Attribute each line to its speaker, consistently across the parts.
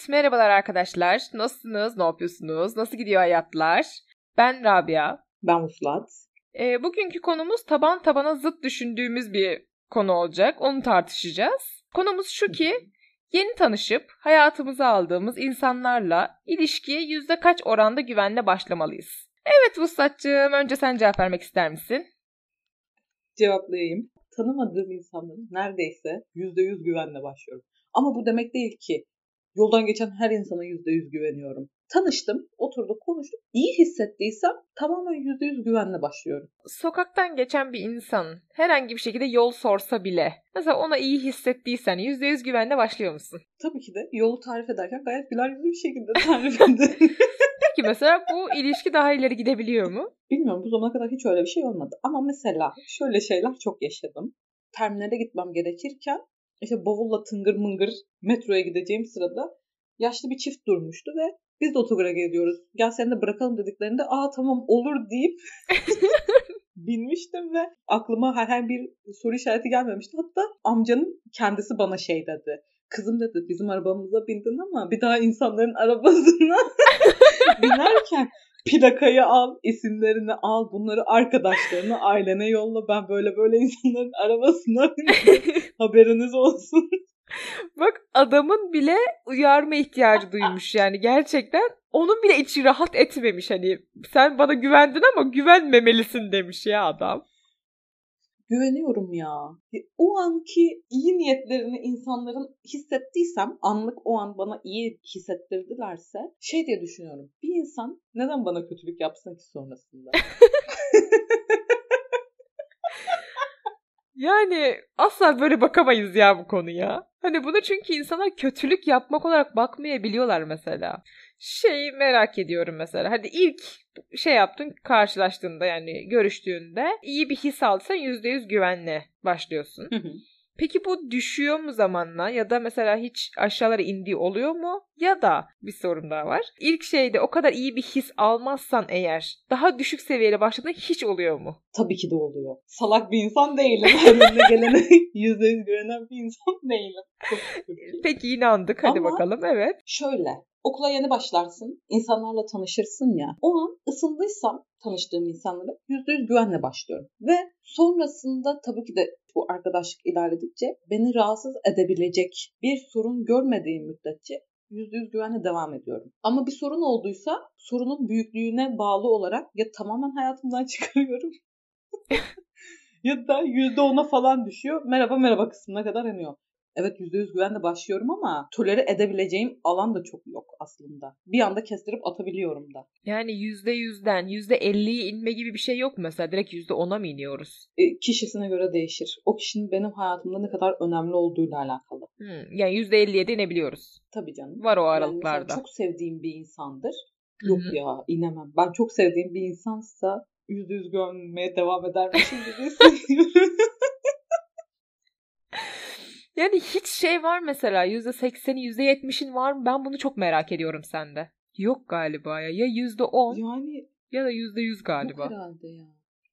Speaker 1: Evet, merhabalar arkadaşlar. Nasılsınız, ne yapıyorsunuz, nasıl gidiyor hayatlar? Ben Rabia.
Speaker 2: Ben Vuslat.
Speaker 1: E, bugünkü konumuz taban tabana zıt düşündüğümüz bir konu olacak. Onu tartışacağız. Konumuz şu ki, yeni tanışıp hayatımıza aldığımız insanlarla ilişkiye yüzde kaç oranda güvenle başlamalıyız? Evet Vuslat'cığım, önce sen cevap vermek ister misin?
Speaker 2: Cevaplayayım. Tanımadığım insanların neredeyse yüzde yüz güvenle başlıyorum. Ama bu demek değil ki yoldan geçen her insana yüzde yüz güveniyorum. Tanıştım, oturduk, konuştuk. İyi hissettiysem tamamen yüzde yüz güvenle başlıyorum.
Speaker 1: Sokaktan geçen bir insan herhangi bir şekilde yol sorsa bile mesela ona iyi hissettiysen yüzde yüz güvenle başlıyor musun?
Speaker 2: Tabii ki de yolu tarif ederken gayet güler yüzlü bir şekilde tarif ederim.
Speaker 1: Peki mesela bu ilişki daha ileri gidebiliyor mu?
Speaker 2: Bilmiyorum bu zamana kadar hiç öyle bir şey olmadı. Ama mesela şöyle şeyler çok yaşadım. Terminale gitmem gerekirken işte bavulla tıngır mıngır metroya gideceğim sırada yaşlı bir çift durmuştu ve biz de otogara geliyoruz. Gel seni de bırakalım dediklerinde aa tamam olur deyip binmiştim ve aklıma herhangi bir soru işareti gelmemişti. Hatta amcanın kendisi bana şey dedi. Kızım dedi bizim arabamıza bindin ama bir daha insanların arabasına binerken plakayı al, isimlerini al, bunları arkadaşlarına, ailene yolla. Ben böyle böyle insanların arabasına haberiniz olsun.
Speaker 1: Bak adamın bile uyarma ihtiyacı duymuş yani gerçekten. Onun bile içi rahat etmemiş hani sen bana güvendin ama güvenmemelisin demiş ya adam.
Speaker 2: Güveniyorum ya. O anki iyi niyetlerini insanların hissettiysem, anlık o an bana iyi hissettirdilerse şey diye düşünüyorum. Bir insan neden bana kötülük yapsın ki sonrasında?
Speaker 1: Yani asla böyle bakamayız ya bu konuya. Hani buna çünkü insanlar kötülük yapmak olarak bakmayabiliyorlar mesela. Şey merak ediyorum mesela. Hadi ilk şey yaptın karşılaştığında yani görüştüğünde iyi bir his alsan %100 güvenle başlıyorsun.
Speaker 2: Hı hı.
Speaker 1: Peki bu düşüyor mu zamanla ya da mesela hiç aşağılara indiği oluyor mu? Ya da bir sorun daha var. İlk şeyde o kadar iyi bir his almazsan eğer daha düşük seviyeli başladığında hiç oluyor mu?
Speaker 2: Tabii ki de oluyor. Salak bir insan değilim. Önüne gelene yüzde yüz güvenen bir insan değilim.
Speaker 1: Peki inandık hadi
Speaker 2: Ama-
Speaker 1: bakalım evet.
Speaker 2: Şöyle, okula yeni başlarsın, insanlarla tanışırsın ya. O an ısındıysam tanıştığım insanlara yüzde yüz güvenle başlıyorum. Ve sonrasında tabii ki de bu arkadaşlık ilerledikçe beni rahatsız edebilecek bir sorun görmediğim müddetçe yüzde yüz güvenle devam ediyorum. Ama bir sorun olduysa sorunun büyüklüğüne bağlı olarak ya tamamen hayatımdan çıkarıyorum ya da yüzde ona falan düşüyor. Merhaba merhaba kısmına kadar iniyor. Evet %100 güvenle başlıyorum ama tolere edebileceğim alan da çok yok aslında. Bir anda kestirip atabiliyorum da.
Speaker 1: Yani %100'den %50'ye inme gibi bir şey yok mu mesela? Direkt %10'a mı iniyoruz?
Speaker 2: E, kişisine göre değişir. O kişinin benim hayatımda ne kadar önemli olduğuyla alakalı.
Speaker 1: Hmm, yani %50'ye de inebiliyoruz.
Speaker 2: Tabii canım.
Speaker 1: Var o
Speaker 2: Yani
Speaker 1: aralıklarda.
Speaker 2: mesela çok sevdiğim bir insandır. Yok
Speaker 1: hı.
Speaker 2: ya inemem. Ben çok sevdiğim bir insansa %100 güvenmeye devam edermişim gibi hissediyorum.
Speaker 1: Yani hiç şey var mesela %80'i %70'in var mı? Ben bunu çok merak ediyorum sende. Yok galiba ya. Ya %10
Speaker 2: yani
Speaker 1: ya da %100
Speaker 2: Yok
Speaker 1: galiba.
Speaker 2: herhalde ya.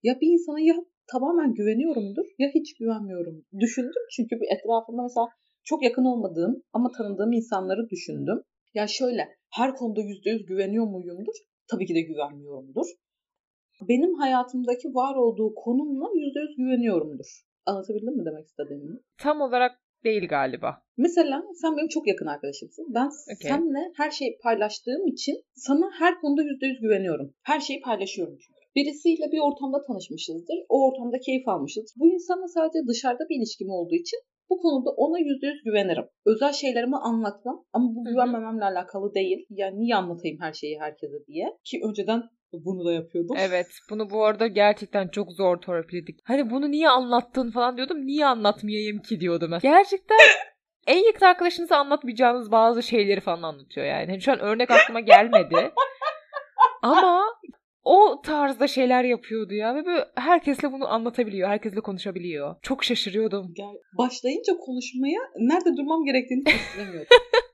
Speaker 2: Ya bir insana ya tamamen güveniyorumdur ya hiç güvenmiyorum. Düşündüm çünkü bir etrafımda mesela çok yakın olmadığım ama tanıdığım insanları düşündüm. Ya şöyle her konuda yüzde yüz güveniyor muyumdur? Tabii ki de güvenmiyorumdur. Benim hayatımdaki var olduğu konumla yüzde yüz güveniyorumdur. Anlatabildim mi demek istediğimi?
Speaker 1: Tam olarak değil galiba.
Speaker 2: Mesela sen benim çok yakın arkadaşımsın. Ben
Speaker 1: Okey.
Speaker 2: seninle her şeyi paylaştığım için sana her konuda yüzde yüz güveniyorum. Her şeyi paylaşıyorum çünkü. Birisiyle bir ortamda tanışmışızdır. O ortamda keyif almışız. Bu insanla sadece dışarıda bir ilişkim olduğu için bu konuda ona yüzde yüz güvenirim. Özel şeylerimi anlatmam ama bu güvenmememle alakalı değil. Yani niye anlatayım her şeyi herkese diye. Ki önceden bunu da yapıyordum.
Speaker 1: Evet bunu bu arada gerçekten çok zor torpilledik. Hani bunu niye anlattın falan diyordum. Niye anlatmayayım ki diyordum. Gerçekten en yakın arkadaşınıza anlatmayacağınız bazı şeyleri falan anlatıyor yani. Hani şu an örnek aklıma gelmedi. Ama o tarzda şeyler yapıyordu ya ve böyle herkesle bunu anlatabiliyor, herkesle konuşabiliyor. Çok şaşırıyordum.
Speaker 2: Gel- Başlayınca konuşmaya nerede durmam gerektiğini kestiremiyordum.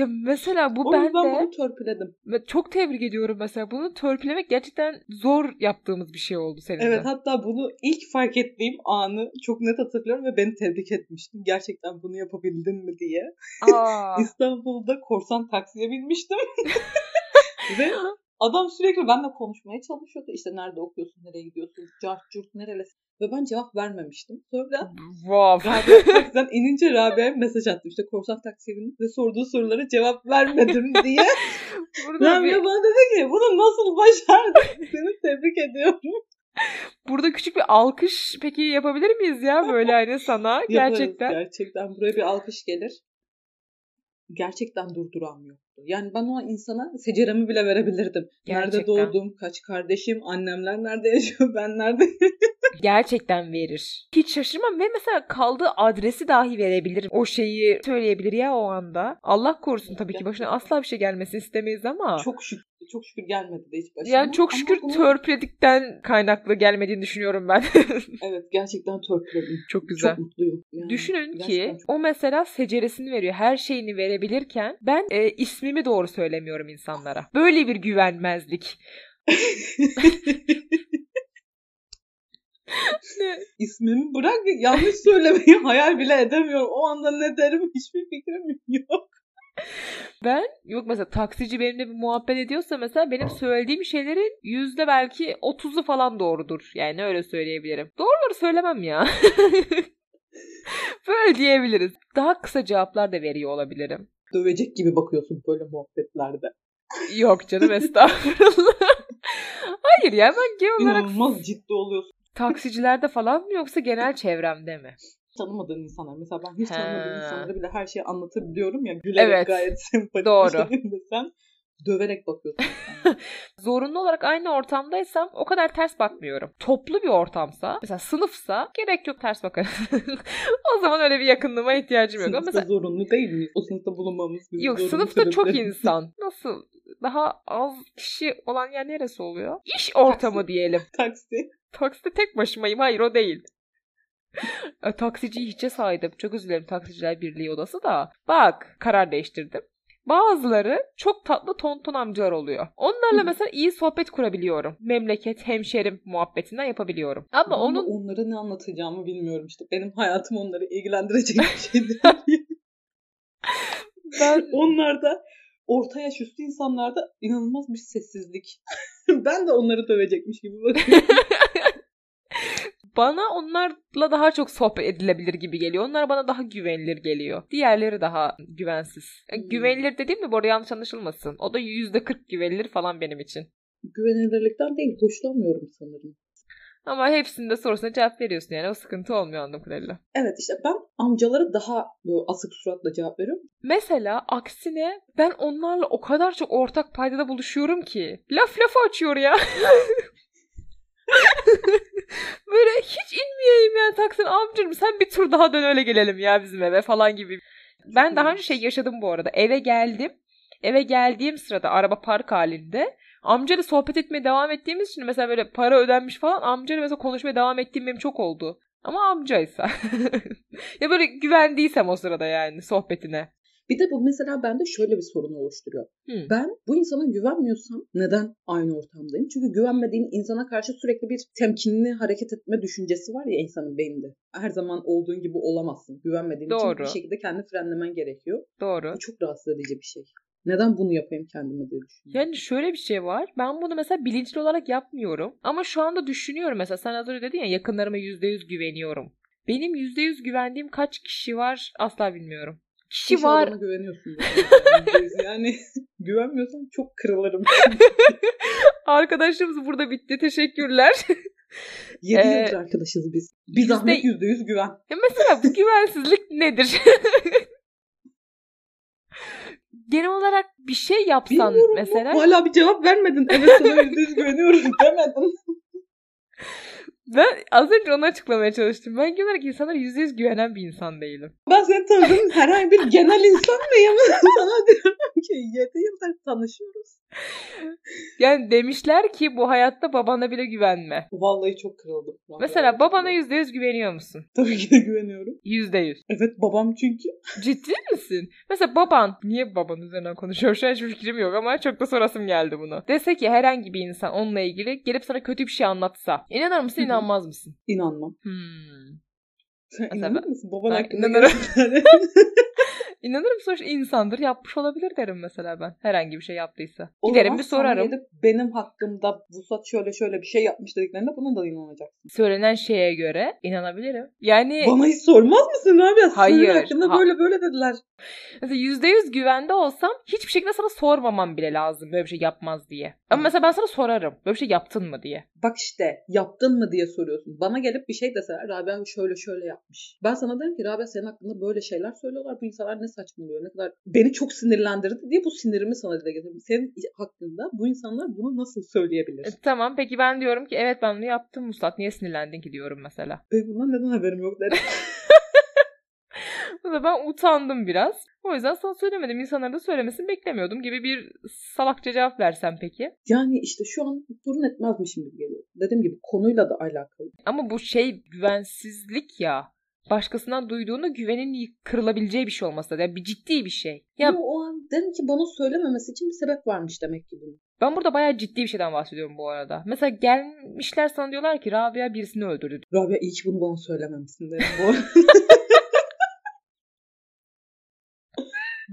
Speaker 1: Ya mesela bu
Speaker 2: O yüzden
Speaker 1: bende
Speaker 2: bunu törpüledim.
Speaker 1: çok tebrik ediyorum mesela. Bunu törpülemek gerçekten zor yaptığımız bir şey oldu seninle.
Speaker 2: Evet hatta bunu ilk fark ettiğim anı çok net hatırlıyorum ve beni tebrik etmiştim. Gerçekten bunu yapabildin mi diye.
Speaker 1: Aa.
Speaker 2: İstanbul'da korsan taksiye binmiştim. ve adam sürekli benimle konuşmaya çalışıyordu. İşte nerede okuyorsun, nereye gidiyorsun, cart curt nerelisin. Ve ben cevap vermemiştim. Sonra
Speaker 1: wow.
Speaker 2: Rabia taksiden inince Rabia'ya mesaj attım. İşte korsan taksiye ve sorduğu sorulara cevap vermedim diye.
Speaker 1: Burada,
Speaker 2: Rabia
Speaker 1: bir,
Speaker 2: bana dedi ki bunu nasıl başardın? Seni tebrik ediyorum.
Speaker 1: burada küçük bir alkış peki yapabilir miyiz ya böyle hani sana
Speaker 2: Yaparız
Speaker 1: gerçekten.
Speaker 2: Gerçekten buraya bir alkış gelir. Gerçekten durduram yoktu. Yani ben o insana seceremi bile verebilirdim. Nerede
Speaker 1: Gerçekten.
Speaker 2: doğdum, kaç kardeşim, annemler nerede yaşıyor, ben nerede
Speaker 1: Gerçekten verir. Hiç şaşırmam ve mesela kaldığı adresi dahi verebilir. O şeyi söyleyebilir ya o anda. Allah korusun tabii ki başına asla bir şey gelmesini istemeyiz ama.
Speaker 2: Çok şükür, çok şükür gelmedi de hiç başıma.
Speaker 1: yani çok
Speaker 2: Ama
Speaker 1: şükür
Speaker 2: bunu-
Speaker 1: törpüledikten kaynaklı gelmediğini düşünüyorum ben.
Speaker 2: Evet gerçekten törpüledim.
Speaker 1: Çok güzel.
Speaker 2: Çok mutluyum. Yani
Speaker 1: Düşünün ki
Speaker 2: çok-
Speaker 1: o mesela seceresini veriyor. Her şeyini verebilirken ben e, ismimi doğru söylemiyorum insanlara. Böyle bir güvenmezlik. Ne?
Speaker 2: İsmimi bırak yanlış söylemeyi hayal bile edemiyorum. O anda ne derim hiçbir fikrim yok.
Speaker 1: Ben yok mesela taksici benimle bir muhabbet ediyorsa mesela benim söylediğim şeylerin yüzde belki 30'u falan doğrudur. Yani öyle söyleyebilirim. Doğruları söylemem ya. Böyle diyebiliriz. Daha kısa cevaplar da veriyor olabilirim.
Speaker 2: Dövecek gibi bakıyorsun böyle muhabbetlerde.
Speaker 1: Yok canım estağfurullah. Hayır ya ben genel olarak
Speaker 2: İnanılmaz ciddi oluyorsun.
Speaker 1: taksicilerde falan mı yoksa genel çevremde mi?
Speaker 2: Tanımadığın insanlar. Mesela ben hiç tanımadığım insanlara bile her şeyi anlatabiliyorum ya. Gülerek
Speaker 1: Evet.
Speaker 2: gayet sempatik
Speaker 1: Doğru.
Speaker 2: sen döverek bakıyorsun.
Speaker 1: Zorunlu olarak aynı ortamdaysam o kadar ters bakmıyorum. Toplu bir ortamsa, mesela sınıfsa gerek yok ters bakarım. o zaman öyle bir yakınlığıma ihtiyacım yok.
Speaker 2: Sınıfta
Speaker 1: mesela
Speaker 2: zorunlu değil mi? O sınıfta bulunmamız bizim
Speaker 1: Yok sınıfta çok insan. Nasıl? Daha az kişi olan yer neresi oluyor? İş ortamı
Speaker 2: Taksi.
Speaker 1: diyelim.
Speaker 2: Taksi.
Speaker 1: Takside tek başımayım. Hayır o değil. E, Taksiciyi hiçe saydım. Çok özür dilerim Taksiciler Birliği odası da. Bak karar değiştirdim. Bazıları çok tatlı tonton amcalar oluyor. Onlarla mesela iyi sohbet kurabiliyorum. Memleket, hemşerim muhabbetinden yapabiliyorum. Ama
Speaker 2: Ama
Speaker 1: onun
Speaker 2: onlara ne anlatacağımı bilmiyorum işte. Benim hayatım onları ilgilendirecek bir şey değil.
Speaker 1: ben
Speaker 2: Onlar da orta yaş üstü insanlarda inanılmaz bir sessizlik. ben de onları dövecekmiş gibi bakıyorum.
Speaker 1: Bana onlarla daha çok sohbet edilebilir gibi geliyor. Onlar bana daha güvenilir geliyor. Diğerleri daha güvensiz. E,
Speaker 2: Hmm.
Speaker 1: Güvenilir dediğim de bu arada yanlış anlaşılmasın. O da %40 güvenilir falan benim için.
Speaker 2: Güvenilirlikten değil, hoşlanmıyorum sanırım.
Speaker 1: Ama hepsinde sorusuna cevap veriyorsun yani. O sıkıntı olmuyor anladığım kadarıyla.
Speaker 2: Evet işte ben amcalara daha böyle asık suratla cevap veriyorum.
Speaker 1: Mesela aksine ben onlarla o kadar çok ortak paydada buluşuyorum ki. Laf lafı açıyor ya. Böyle hiç inmeyeyim yani taksın amcım sen bir tur daha dön öyle gelelim ya bizim eve falan gibi. Ben daha önce şey yaşadım bu arada. Eve geldim. Eve geldiğim sırada araba park halinde amcayla sohbet etmeye devam ettiğimiz için mesela böyle para ödenmiş falan amcayla mesela konuşmaya devam ettiğim benim çok oldu. Ama amcaysa. ya böyle güvendiysem o sırada yani sohbetine.
Speaker 2: Bir de bu mesela bende şöyle bir sorun oluşturuyor.
Speaker 1: Hı.
Speaker 2: Ben bu insana güvenmiyorsam neden aynı ortamdayım? Çünkü güvenmediğin insana karşı sürekli bir temkinli hareket etme düşüncesi var ya insanın beyninde. Her zaman olduğun gibi olamazsın. Güvenmediğin için
Speaker 1: Doğru.
Speaker 2: bir şekilde kendini frenlemen gerekiyor.
Speaker 1: Doğru.
Speaker 2: Bu çok rahatsız edici bir şey. Neden bunu yapayım kendime diye düşünüyorum.
Speaker 1: Yani şöyle bir şey var. Ben bunu mesela bilinçli olarak yapmıyorum. Ama şu anda düşünüyorum mesela. Sen az önce dedin ya yakınlarıma %100 güveniyorum. Benim %100 güvendiğim kaç kişi var asla bilmiyorum. Kişi
Speaker 2: İnşallah
Speaker 1: var.
Speaker 2: bana güveniyorsun. yani güvenmiyorsam çok kırılırım.
Speaker 1: Arkadaşlarımız burada bitti. Teşekkürler.
Speaker 2: 7
Speaker 1: Ee,
Speaker 2: yıldır arkadaşız biz. Bir
Speaker 1: yüzde-
Speaker 2: zahmet yüzde yüz güven.
Speaker 1: Ya mesela bu güvensizlik nedir? Genel olarak bir şey yapsan
Speaker 2: Bilmiyorum
Speaker 1: mesela
Speaker 2: Hala bir cevap vermedin. Evet sana yüzde yüz güveniyorum demedin.
Speaker 1: Ben az önce onu açıklamaya çalıştım. Ben genel olarak insanlara %100 güvenen bir insan değilim.
Speaker 2: Ben seni tanıdığım herhangi bir genel insan mıyım? Sana diyorum ki 7 yıldır tanışıyoruz.
Speaker 1: Yani demişler ki bu hayatta babana bile güvenme.
Speaker 2: Vallahi çok kırıldım.
Speaker 1: Mesela babana yüzde yüz güveniyor musun?
Speaker 2: Tabii ki de güveniyorum.
Speaker 1: Yüzde yüz.
Speaker 2: Evet babam çünkü.
Speaker 1: Ciddi misin? Mesela baban, niye baban üzerinden konuşuyor? Şu an hiçbir fikrim yok ama çok da sorasım geldi bunu. Dese ki herhangi bir insan onunla ilgili gelip sana kötü bir şey anlatsa. inanır mısın. İnanmaz mısın?
Speaker 2: İnanmam.
Speaker 1: Hmm.
Speaker 2: Sen
Speaker 1: Mesela
Speaker 2: inanır
Speaker 1: ben-
Speaker 2: mısın? Baban hakkında
Speaker 1: inanırım. İnanırım sonuçta insandır yapmış olabilir derim mesela ben. Herhangi bir şey yaptıysa.
Speaker 2: O
Speaker 1: Giderim bir sorarım.
Speaker 2: Benim hakkımda Vusat şöyle şöyle bir şey yapmış dediklerinde buna da inanacaksın.
Speaker 1: Söylenen şeye göre inanabilirim. Yani
Speaker 2: Bana hiç sormaz mısın abi?
Speaker 1: Hayır,
Speaker 2: Senin hakkında
Speaker 1: ha-
Speaker 2: böyle böyle dediler.
Speaker 1: mesela yüzde yüz güvende olsam hiçbir şekilde sana sormamam bile lazım böyle bir şey yapmaz diye. Ama mesela ben sana sorarım. Böyle bir şey yaptın mı diye.
Speaker 2: Bak işte yaptın mı diye soruyorsun. Bana gelip bir şey deseler Rabia şöyle şöyle yapmış. Ben sana derim ki Rabia senin hakkında böyle şeyler söylüyorlar. Bu insanlar ne saçmalıyor ne kadar. Beni çok sinirlendirdi diye bu sinirimi sana dile getirdim. Senin hakkında bu insanlar bunu nasıl söyleyebilir?
Speaker 1: E, tamam peki ben diyorum ki evet ben bunu yaptım Muslat niye sinirlendin ki diyorum mesela.
Speaker 2: Ve bundan neden haberim yok derim.
Speaker 1: Da ben utandım biraz. O yüzden sana söylemedim. İnsanların da söylemesini beklemiyordum gibi bir salakça cevap versem peki.
Speaker 2: Yani işte şu an sorun etmezmişim gibi geliyor. Dediğim gibi konuyla da alakalı.
Speaker 1: Ama bu şey güvensizlik ya. Başkasından duyduğunda güvenin kırılabileceği bir şey olması da. Yani bir ciddi bir şey. Ya
Speaker 2: Ya o an dedim ki bana söylememesi için bir sebep varmış demek ki bunun.
Speaker 1: ben burada bayağı ciddi bir şeyden bahsediyorum bu arada. Mesela gelmişler sana diyorlar ki Rabia birisini öldürdü.
Speaker 2: Rabia iyi ki bunu bana söylememişsin dedim bu arada.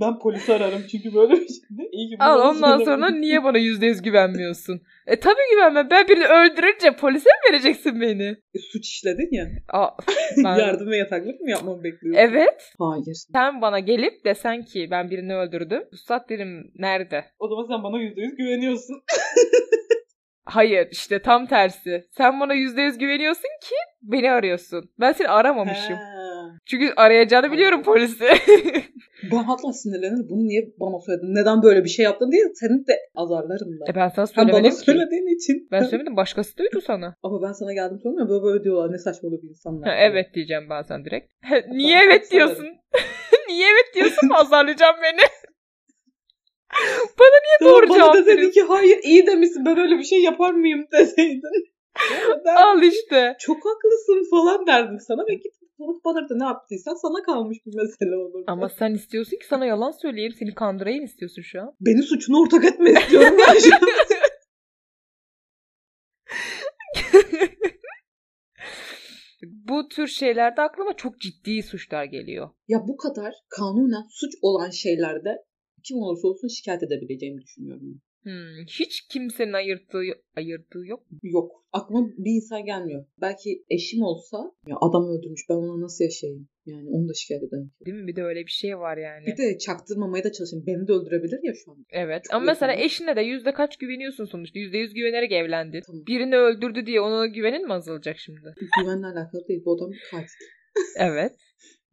Speaker 2: Ben polisi ararım çünkü böyle bir şeyde. İyi ki
Speaker 1: Al ondan sonra niye bana yüzde yüz güvenmiyorsun? E tabii güvenmem. Ben birini öldürünce polise mi vereceksin beni?
Speaker 2: E, suç işledin ya.
Speaker 1: Aa, ben-
Speaker 2: Yardım ve yataklık mı yapmamı bekliyorsun?
Speaker 1: Evet.
Speaker 2: Hayır.
Speaker 1: Sen bana gelip desen ki ben birini öldürdüm. Üstad derim nerede?
Speaker 2: O zaman sen bana yüzde yüz güveniyorsun.
Speaker 1: Hayır işte tam tersi. Sen bana yüzde yüz güveniyorsun ki beni arıyorsun. Ben seni aramamışım.
Speaker 2: He.
Speaker 1: Çünkü arayacağını biliyorum polisi.
Speaker 2: Ben hatta sinirlenirim. Bunu niye bana söyledin? Neden böyle bir şey yaptın diye seni de azarlarım da.
Speaker 1: e ben sana
Speaker 2: Sen bana
Speaker 1: söylemedim ki.
Speaker 2: söylediğin için.
Speaker 1: Ben söylemedim başkası duydu sana.
Speaker 2: Ama ben sana geldim ya böyle böyle diyorlar. Ne saçmalı bir insanlar.
Speaker 1: Ha, evet diyeceğim ben sana direkt. Niye
Speaker 2: Ben
Speaker 1: evet diyorsun? Niye evet diyorsun azarlayacağım beni? Bana niye doğru
Speaker 2: bana
Speaker 1: cevap
Speaker 2: deseydin
Speaker 1: veriyorsun?
Speaker 2: ki hayır iyi demişsin ben öyle bir şey yapar mıyım deseydin. Ben
Speaker 1: Al işte.
Speaker 2: çok haklısın falan derdim sana ve git bana da ne yaptıysan sana kalmış bir mesele olur.
Speaker 1: Ama sen istiyorsun ki sana yalan söyleyeyim, seni kandırayım istiyorsun şu an.
Speaker 2: Beni suçuna ortak etme istiyorum ben şu an.
Speaker 1: Bu tür şeylerde aklıma çok ciddi suçlar geliyor.
Speaker 2: Ya bu kadar kanunen suç olan şeylerde kim olursa olsun şikayet edebileceğimi düşünüyorum.
Speaker 1: Hmm, hiç kimsenin ayırttığı, ayırttığı yok mu?
Speaker 2: Yok. Aklıma bir insan gelmiyor. Belki eşim olsa ya adam öldürmüş ben ona nasıl yaşayayım? Yani onu da şikayet ederim.
Speaker 1: Değil mi? Bir de öyle bir şey var yani.
Speaker 2: Bir de çaktırmamaya da çalışayım. Beni de öldürebilir ya şu an.
Speaker 1: Evet
Speaker 2: Çok
Speaker 1: ama mesela
Speaker 2: yakın.
Speaker 1: eşine de yüzde kaç güveniyorsun sonuçta? Yüzde yüz güvenerek evlendin.
Speaker 2: Tamam.
Speaker 1: Birini öldürdü diye ona güvenin mi azalacak şimdi?
Speaker 2: Güvenle alakalı değil. Bu adam bir katil.
Speaker 1: Evet.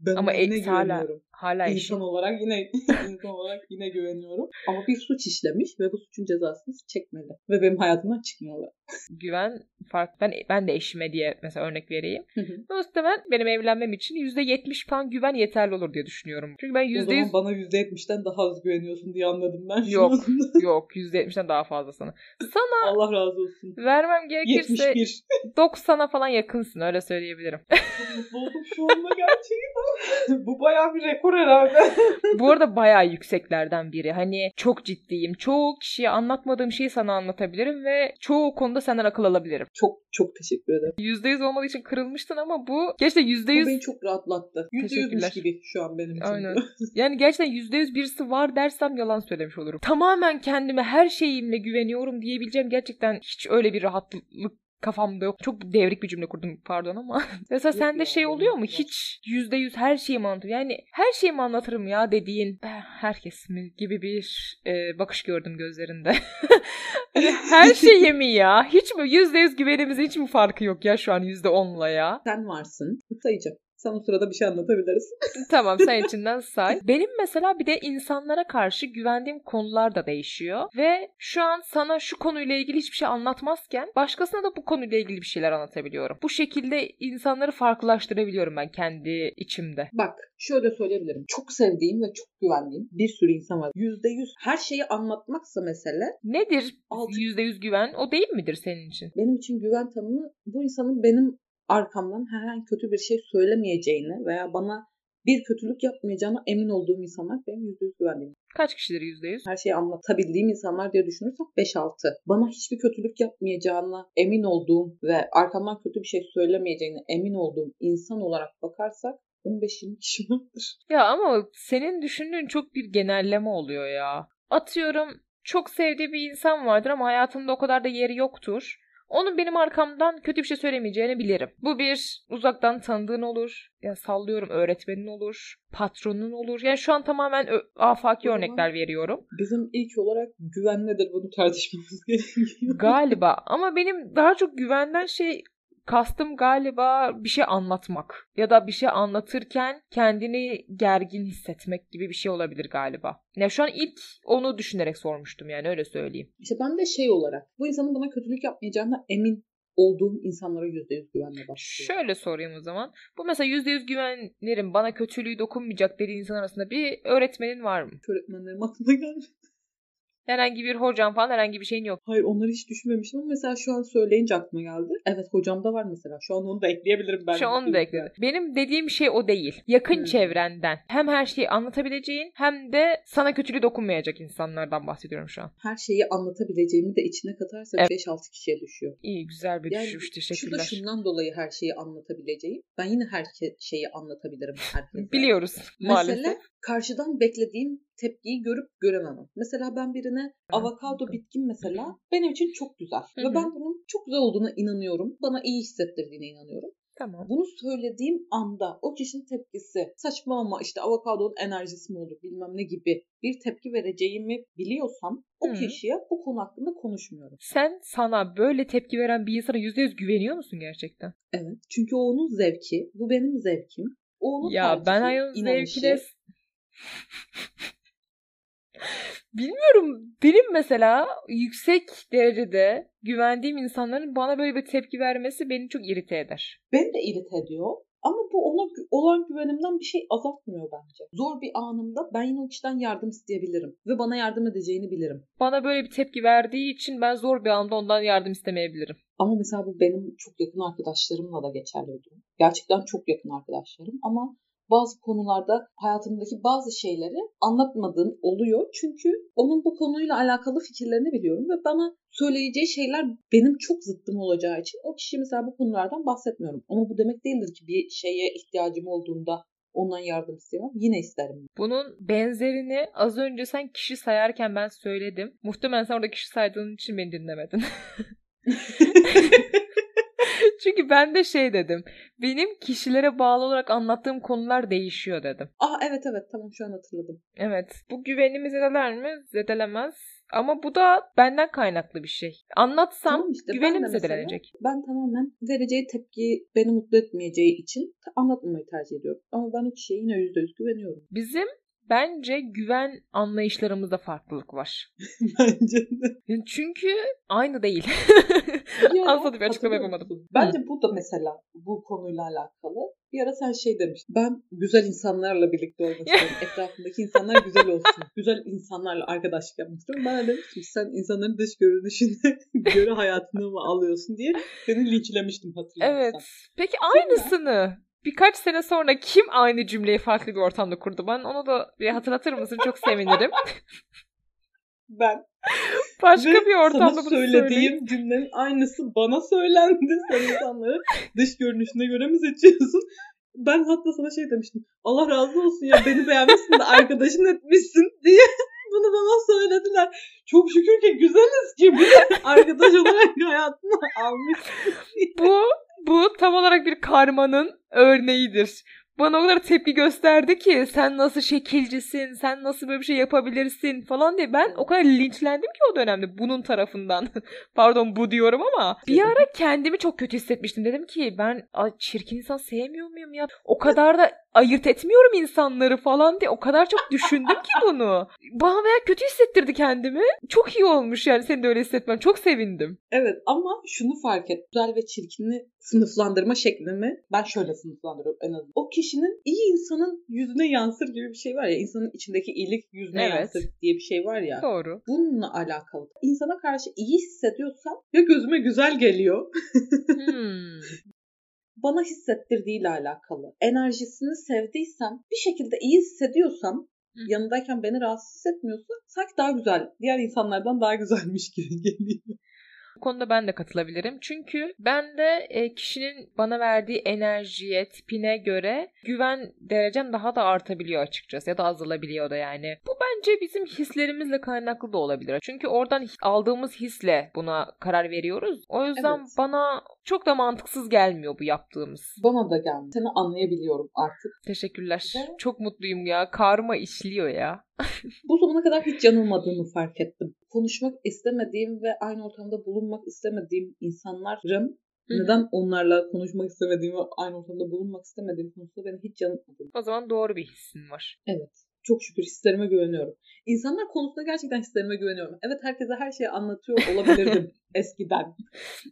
Speaker 2: Ben
Speaker 1: Ama eksi hala-. Hala.
Speaker 2: İnsan olarak yine insan olarak yine güveniyorum. Ama bir suç işlemiş ve bu suçun cezasını çekmeli. Ve benim hayatımdan çıkmalı.
Speaker 1: Güven farklı. Ben, ben de eşime diye mesela örnek vereyim. Muhtemelen benim evlenmem için yüzde yetmiş falan güven yeterli olur diye düşünüyorum. Çünkü ben
Speaker 2: o
Speaker 1: yüzde
Speaker 2: zaman bana %70'den daha az güveniyorsun diye anladım ben.
Speaker 1: Yok. yok yüzde yetmişten daha fazla sana. Sana
Speaker 2: Allah razı olsun.
Speaker 1: vermem gerekirse
Speaker 2: 71.
Speaker 1: 90'a falan yakınsın öyle söyleyebilirim.
Speaker 2: Çok mutlu oldum şu anda gerçekten. Bu bayağı bir rekor herhalde.
Speaker 1: Bu arada bayağı yükseklerden biri. Hani çok ciddiyim. Çoğu kişiye anlatmadığım şeyi sana anlatabilirim ve çoğu konuda senden akıl alabilirim.
Speaker 2: Çok çok teşekkür ederim.
Speaker 1: %100 olmadığı için kırılmıştın ama bu gerçekten
Speaker 2: Bu
Speaker 1: %100
Speaker 2: beni çok rahatlattı.
Speaker 1: Teşekkürler.
Speaker 2: %100'müş gibi şu an benim için.
Speaker 1: Aynen. yani gerçekten %100 birisi var dersem yalan söylemiş olurum. Tamamen kendime her şeyimle güveniyorum diyebileceğim gerçekten hiç öyle bir rahatlık kafamda yok. Çok devrik bir cümle kurdum pardon ama. Mesela
Speaker 2: Yok
Speaker 1: sende
Speaker 2: ya,
Speaker 1: şey oluyor mu? Hiç yüzde yüz her şeyimi anlatırım. Yani her şeyimi anlatırım ya dediğin "Eh, herkes mi gibi bir e, bakış gördüm gözlerinde. Hani her şeyi mi ya? Hiç mi? Yüzde yüz güvenimizin hiç mi farkı yok ya şu an yüzde onla ya?
Speaker 2: Sen varsın. Sayacağım. Sen o sırada bir şey anlatabilirsin.
Speaker 1: tamam sen içinden say. Benim mesela bir de insanlara karşı güvendiğim konular da değişiyor. Ve şu an sana şu konuyla ilgili hiçbir şey anlatmazken başkasına da bu konuyla ilgili bir şeyler anlatabiliyorum. Bu şekilde insanları farklılaştırabiliyorum ben kendi içimde.
Speaker 2: Bak şöyle söyleyebilirim. Çok sevdiğim ve çok güvendiğim bir sürü insan var. Yüzde yüz her şeyi anlatmaksa mesele.
Speaker 1: Nedir yüzde yüz güven? O değil midir senin için?
Speaker 2: Benim için güven tanımı bu insanın benim arkamdan herhangi kötü bir şey söylemeyeceğini veya bana bir kötülük yapmayacağına emin olduğum insanlar benim yüzde yüz güvendiğim.
Speaker 1: Kaç kişidir yüzde yüz?
Speaker 2: Her şeyi anlatabildiğim insanlar diye düşünürsek 5-6. Bana hiçbir kötülük yapmayacağına emin olduğum ve arkamdan kötü bir şey söylemeyeceğine emin olduğum insan olarak bakarsak 15-20 kişi vardır.
Speaker 1: Ya ama senin düşündüğün çok bir genelleme oluyor ya. Atıyorum çok sevdiği bir insan vardır ama hayatında o kadar da yeri yoktur. Onun benim arkamdan kötü bir şey söylemeyeceğini bilirim. Bu bir uzaktan tanıdığın olur. Ya sallıyorum öğretmenin olur. Patronun olur. Yani şu an tamamen afaki örnekler veriyorum.
Speaker 2: Bizim ilk olarak güven nedir bunu tartışmamız gerekiyor.
Speaker 1: Galiba ama benim daha çok güvenden şey kastım galiba bir şey anlatmak ya da bir şey anlatırken kendini gergin hissetmek gibi bir şey olabilir galiba. Ya şu an ilk onu düşünerek sormuştum yani öyle söyleyeyim.
Speaker 2: İşte ben de şey olarak bu insanın bana kötülük yapmayacağına emin olduğum insanlara %100 güvenle başlıyorum.
Speaker 1: Şöyle sorayım o zaman. Bu mesela %100 güvenirim bana kötülüğü dokunmayacak dediği insan arasında bir öğretmenin var mı?
Speaker 2: Öğretmenlerim aklıma gelmedi.
Speaker 1: Herhangi bir hocam falan herhangi bir şeyin yok.
Speaker 2: Hayır onları hiç düşünmemiştim ama mesela şu an söyleyince aklıma geldi. Evet hocam da var mesela. Şu an onu da ekleyebilirim ben.
Speaker 1: Şu an onu da ekledim. Benim dediğim şey o değil. Yakın hmm. çevrenden hem her şeyi anlatabileceğin hem de sana kötülüğü dokunmayacak insanlardan bahsediyorum şu an.
Speaker 2: Her şeyi anlatabileceğimi de içine katarsak evet. 5-6 kişiye düşüyor.
Speaker 1: İyi güzel bir yani düşüş teşekkürler.
Speaker 2: Şu da şundan dolayı her şeyi anlatabileceğim. Ben yine her şeyi anlatabilirim herkese.
Speaker 1: Biliyoruz maalesef.
Speaker 2: Mesela karşıdan beklediğim tepkiyi görüp görememem. Mesela ben birine avokado bitkin mesela benim için çok güzel. Ve ben bunun çok güzel olduğuna inanıyorum. Bana iyi hissettirdiğine inanıyorum.
Speaker 1: Tamam.
Speaker 2: Bunu söylediğim anda o kişinin tepkisi saçma ama işte avokadonun enerjisi mi olur bilmem ne gibi bir tepki vereceğimi biliyorsam o Hı. kişiye bu konu hakkında konuşmuyorum.
Speaker 1: Sen sana böyle tepki veren bir insana %100 güveniyor musun gerçekten?
Speaker 2: Evet. Çünkü o onun zevki. Bu benim zevkim. O onun
Speaker 1: ya
Speaker 2: tercihi,
Speaker 1: ben ayın zevkine Bilmiyorum. Benim mesela yüksek derecede güvendiğim insanların bana böyle bir tepki vermesi beni çok irite eder.
Speaker 2: Beni de irite ediyor. Ama bu ona olan güvenimden bir şey azaltmıyor bence. Zor bir anımda ben yine o kişiden yardım isteyebilirim. Ve bana yardım edeceğini bilirim.
Speaker 1: Bana böyle bir tepki verdiği için ben zor bir anda ondan yardım istemeyebilirim.
Speaker 2: Ama mesela bu benim çok yakın arkadaşlarımla da geçerli bir durum. Gerçekten çok yakın arkadaşlarım ama bazı konularda hayatımdaki bazı şeyleri anlatmadığım oluyor. Çünkü onun bu konuyla alakalı fikirlerini biliyorum ve bana söyleyeceği şeyler benim çok zıttım olacağı için o kişi mesela bu konulardan bahsetmiyorum. Ama bu demek değildir ki bir şeye ihtiyacım olduğunda ondan yardım istemem. Yine isterim.
Speaker 1: Bunun benzerini az önce sen kişi sayarken ben söyledim. Muhtemelen sen orada kişi saydığın için beni dinlemedin. Çünkü ben de şey dedim. Benim kişilere bağlı olarak anlattığım konular değişiyor dedim.
Speaker 2: Ah evet evet tamam şu an hatırladım.
Speaker 1: Evet. Bu güvenimi zedeler mi? Zedelemez. Ama bu da benden kaynaklı bir şey. Anlatsam tamam işte, güvenim zedelenecek.
Speaker 2: Ben tamamen vereceği tepki beni mutlu etmeyeceği için anlatmamayı tercih ediyorum. Ama ben o kişiye yine %100 güveniyorum.
Speaker 1: Bizim Bence güven anlayışlarımızda farklılık var.
Speaker 2: Bence de.
Speaker 1: Çünkü aynı değil. Anladım bir açıklama yapamadım.
Speaker 2: Bence bu da mesela bu konuyla alakalı. Bir ara sen şey demiştin. Ben güzel insanlarla birlikte olmak istiyorum. Etrafındaki insanlar güzel olsun. güzel insanlarla arkadaşlık yapmak istiyorum. Ben de demiştim sen insanların dış görünüşüne göre hayatını mı alıyorsun diye seni linçlemiştim hatırlıyorsan. Evet.
Speaker 1: Peki aynısını birkaç sene sonra kim aynı cümleyi farklı bir ortamda kurdu? Ben onu da bir hatırlatır mısın? Çok sevinirim.
Speaker 2: ben.
Speaker 1: Başka Ve bir ortamda sana
Speaker 2: bunu söylediğim söyleyeyim. cümlenin aynısı bana söylendi. Sen insanları dış görünüşüne göre mi seçiyorsun? Ben hatta sana şey demiştim. Allah razı olsun ya beni beğenmişsin de arkadaşın etmişsin diye bunu bana söylediler. Çok şükür ki güzeliz ki bir arkadaş olarak hayatını almış.
Speaker 1: Bu bu tam olarak bir karmanın örneğidir. Bana o kadar tepki gösterdi ki sen nasıl şekilcisin, sen nasıl böyle bir şey yapabilirsin falan diye. Ben o kadar linçlendim ki o dönemde bunun tarafından. Pardon bu diyorum ama bir ara kendimi çok kötü hissetmiştim. Dedim ki ben çirkin insan sevmiyor muyum ya? O kadar da ayırt etmiyorum insanları falan diye o kadar çok düşündüm ki bunu. Bana veya kötü hissettirdi kendimi. Çok iyi olmuş yani senin de öyle hissetmen. Çok sevindim.
Speaker 2: Evet ama şunu fark et. Güzel ve çirkini sınıflandırma şeklimi ben şöyle sınıflandırıyorum en azından. O kişinin iyi insanın yüzüne yansır gibi bir şey var ya. insanın içindeki iyilik yüzüne
Speaker 1: Evet.
Speaker 2: yansır diye bir şey var ya.
Speaker 1: Doğru.
Speaker 2: Bununla alakalı. İnsana karşı iyi hissediyorsam ya gözüme güzel geliyor
Speaker 1: Hmm.
Speaker 2: bana hissettirdiğiyle alakalı. Enerjisini sevdiysem, bir şekilde iyi hissediyorsam,
Speaker 1: Hı.
Speaker 2: yanındayken beni rahatsız hissetmiyorsa sanki daha güzel, diğer insanlardan daha güzelmiş gibi geliyor.
Speaker 1: Bu konuda ben de katılabilirim. Çünkü ben de e, kişinin bana verdiği enerjiye, tipine göre güven derecem daha da artabiliyor açıkçası ya da azalabiliyor da yani. Bu bence bizim hislerimizle kaynaklı da olabilir. Çünkü oradan aldığımız hisle buna karar veriyoruz. O yüzden
Speaker 2: Evet.
Speaker 1: bana çok da mantıksız gelmiyor bu yaptığımız.
Speaker 2: Bana da geldi. Seni anlayabiliyorum artık.
Speaker 1: Teşekkürler.
Speaker 2: Evet.
Speaker 1: Çok mutluyum ya. Karma işliyor ya.
Speaker 2: Bu zamana kadar hiç yanılmadığımı fark ettim. Konuşmak istemediğim ve aynı ortamda bulunmak istemediğim insanların
Speaker 1: Hı hı.
Speaker 2: neden onlarla konuşmak istemediğim ve aynı ortamda bulunmak istemediğim konusunda beni hiç yanıltmadım.
Speaker 1: O zaman doğru bir hissin var.
Speaker 2: Evet. Çok şükür hislerime güveniyorum. İnsanlar konusunda gerçekten hislerime güveniyorum. Evet herkese her şeyi anlatıyor olabilirdim eskiden.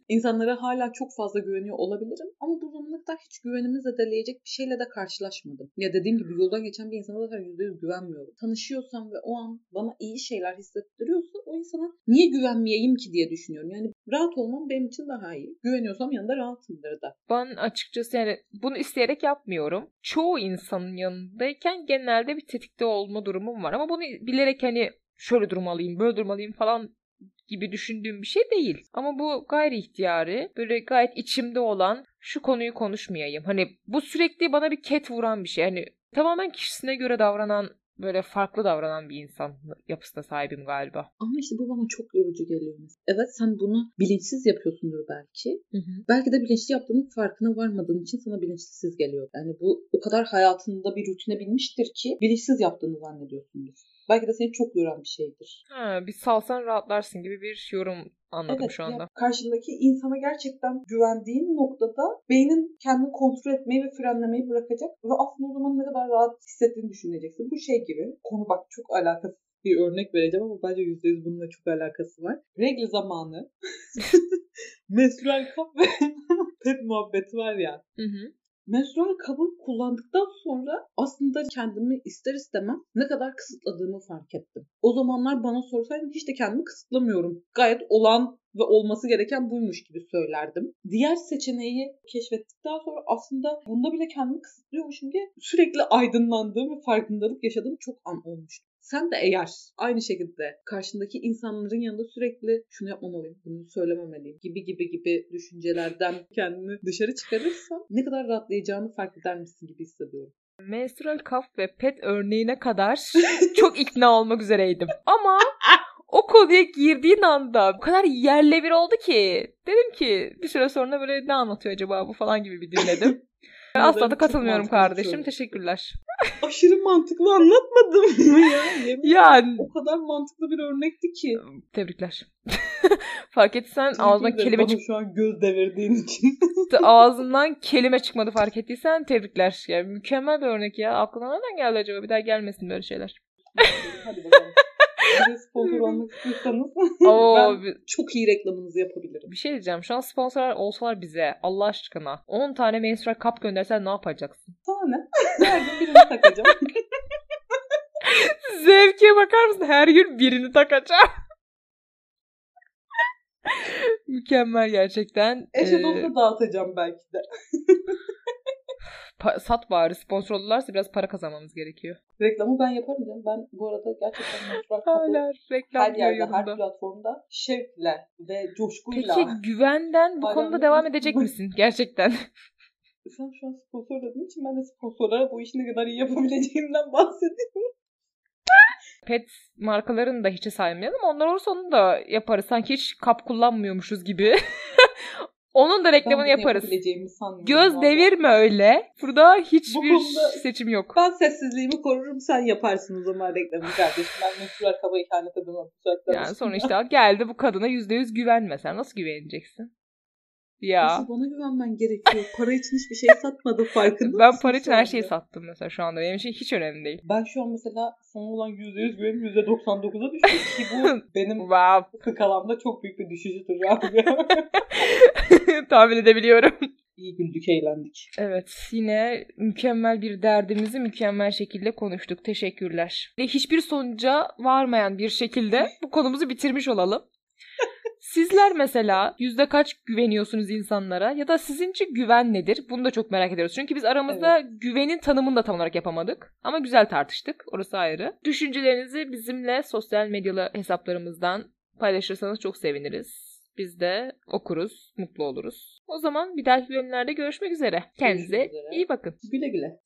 Speaker 2: İnsanlara hala çok fazla güveniyor olabilirim ama bu zamana kadar hiç güvenimi zedeleyecek bir şeyle de karşılaşmadım. Ya dediğim gibi yoldan geçen bir insana zaten %100 güvenmiyorum. Tanışıyorsam ve o an bana iyi şeyler hissettiriyorsa o insana niye güvenmeyeyim ki diye düşünüyorum. Yani rahat olmam benim için daha iyi. Güveniyorsam yanında rahatımdır da.
Speaker 1: Ben açıkçası yani bunu isteyerek yapmıyorum. Çoğu insanın yanındayken genelde bir tetikte olma durumum var. Ama bunu bilerek hani şöyle durmalıyım, böyle durmalıyım falan gibi düşündüğüm bir şey değil. Ama bu gayri ihtiyari, böyle gayet içimde olan şu konuyu konuşmayayım. Hani bu sürekli bana bir ket vuran bir şey. Hani tamamen kişisine göre davranan, böyle farklı davranan bir insan yapısına sahibim galiba.
Speaker 2: Ama işte bu bana çok yorucu geliyor. Evet sen bunu bilinçsiz yapıyorsundur belki.
Speaker 1: Hı hı.
Speaker 2: Belki de bilinçli yaptığının farkına varmadığın için sana bilinçsiz geliyor. Yani bu o kadar hayatında bir rutine binmiştir ki bilinçsiz yaptığını zannediyorsundur. Belki de seni çok yoran bir şeydir.
Speaker 1: Ha, bir salsan rahatlarsın gibi bir yorum anladım
Speaker 2: evet,
Speaker 1: şu anda.
Speaker 2: ya karşındaki insana gerçekten güvendiğin noktada beynin kendini kontrol etmeyi ve frenlemeyi bırakacak ve aslında o zaman ne kadar rahat hissettiğini düşüneceksin. Bu şey gibi. Konu bak çok alakasız bir örnek vereceğim ama bence %100 bununla çok alakası var. Regl zamanı menstrual kap ve pet muhabbeti var ya.
Speaker 1: Hı hı.
Speaker 2: Menstrual kabı kullandıktan sonra aslında kendimi ister istemem ne kadar kısıtladığımı fark ettim. O zamanlar bana sorsaydın hiç de kendimi kısıtlamıyorum. Gayet olan ve olması gereken buymuş gibi söylerdim. Diğer seçeneği keşfettikten sonra aslında bunda bile kendimi kısıtlıyormuşum diye sürekli aydınlandığım ve farkındalık yaşadığım çok an olmuştu. Sen de eğer aynı şekilde karşındaki insanların yanında sürekli şunu yapmamalıyım, bunu söylememeliyim gibi gibi gibi düşüncelerden kendini dışarı çıkarırsan ne kadar rahatlayacağını fark eder misin gibi hissediyorum.
Speaker 1: menstrual kaf ve pet örneğine kadar çok ikna olmak üzereydim. Ama o konuya girdiğin anda bu kadar yerle bir oldu ki dedim ki bir süre sonra böyle ne anlatıyor acaba bu falan gibi bir dinledim. Asla da katılmıyorum kardeşim. Teşekkürler.
Speaker 2: Aşırı mantıklı anlatmadım mı ya? Yemin
Speaker 1: Yani
Speaker 2: o kadar mantıklı bir örnekti ki.
Speaker 1: tebrikler. Fark etsen
Speaker 2: Teşekkür
Speaker 1: ağzından kelime
Speaker 2: bana
Speaker 1: çık
Speaker 2: şu an göz devirdiğin için.
Speaker 1: ağzından kelime çıkmadı fark ettiysen tebrikler. Yani mükemmel bir örnek ya. Aklına nereden geldi acaba? Bir daha gelmesin böyle şeyler.
Speaker 2: Hadi bakalım. Sponsor olmak istiyorsanız
Speaker 1: Oo,
Speaker 2: ben
Speaker 1: bir-
Speaker 2: çok iyi reklamınızı yapabilirim.
Speaker 1: Bir şey diyeceğim. Şu an sponsorlar olsalar bize Allah aşkına 10 tane menstrual kap göndersen ne yapacaksın?
Speaker 2: Sana ne? Her gün birini takacağım.
Speaker 1: Zevke bakar mısın? Her gün birini takacağım. Mükemmel gerçekten.
Speaker 2: Eşe
Speaker 1: Ee,
Speaker 2: dağıtacağım belki de.
Speaker 1: Sat bari sponsor olurlarsa biraz para kazanmamız gerekiyor.
Speaker 2: Reklamı ben yaparım canım. Ben bu arada gerçekten kapı
Speaker 1: Hala reklam
Speaker 2: her yerde, her
Speaker 1: yanımda.
Speaker 2: platformda şevkle ve coşkuyla.
Speaker 1: Peki güvenden bu konuda devam edecek misin? Gerçekten.
Speaker 2: Sen şu an sponsor dediğin için ben de sponsorlara bu işi ne kadar iyi yapabileceğimden bahsediyorum.
Speaker 1: Pet markalarını da hiçe saymayalım. Onlar olursa onu da yaparız. Sanki hiç kap kullanmıyormuşuz gibi. Onun da reklamını yaparız. Göz
Speaker 2: vallahi.
Speaker 1: devirme öyle. Burada hiçbir seçim yok.
Speaker 2: Ben sessizliğimi korurum sen yaparsın o zaman reklamını kardeşim. Ben meşhur arkaba ihanet edemem.
Speaker 1: Yani al, geldi bu kadına yüzde yüz güvenme. Sen nasıl güveneceksin? Ya.
Speaker 2: Nasıl bana güvenmen gerekiyor? Para için hiçbir şey satmadım farkında
Speaker 1: Ben para için her şeyi sattım mesela şu anda. Benim için hiç önemli değil.
Speaker 2: Ben şu an mesela sana olan %100 güvenim %99'a düştü ki bu benim
Speaker 1: Wow.
Speaker 2: skalamda çok büyük bir düşüşüdür abi.
Speaker 1: Tahmin edebiliyorum.
Speaker 2: İyi güldük, eğlendik.
Speaker 1: Evet yine mükemmel bir derdimizi mükemmel şekilde konuştuk. Teşekkürler. Ve hiçbir sonuca varmayan bir şekilde bu konumuzu bitirmiş olalım. Sizler mesela yüzde kaç güveniyorsunuz insanlara ya da sizin için güven nedir? Bunu da çok merak ediyoruz. Çünkü biz aramızda güvenin tanımını da tam olarak yapamadık. Ama güzel tartıştık. Orası ayrı. Düşüncelerinizi bizimle sosyal medyalı hesaplarımızdan paylaşırsanız çok seviniriz. Biz de okuruz, mutlu oluruz. O zaman bir dahaki bölümlerde görüşmek üzere. Kendinize
Speaker 2: Görüşmek üzere.
Speaker 1: iyi bakın.
Speaker 2: Güle güle.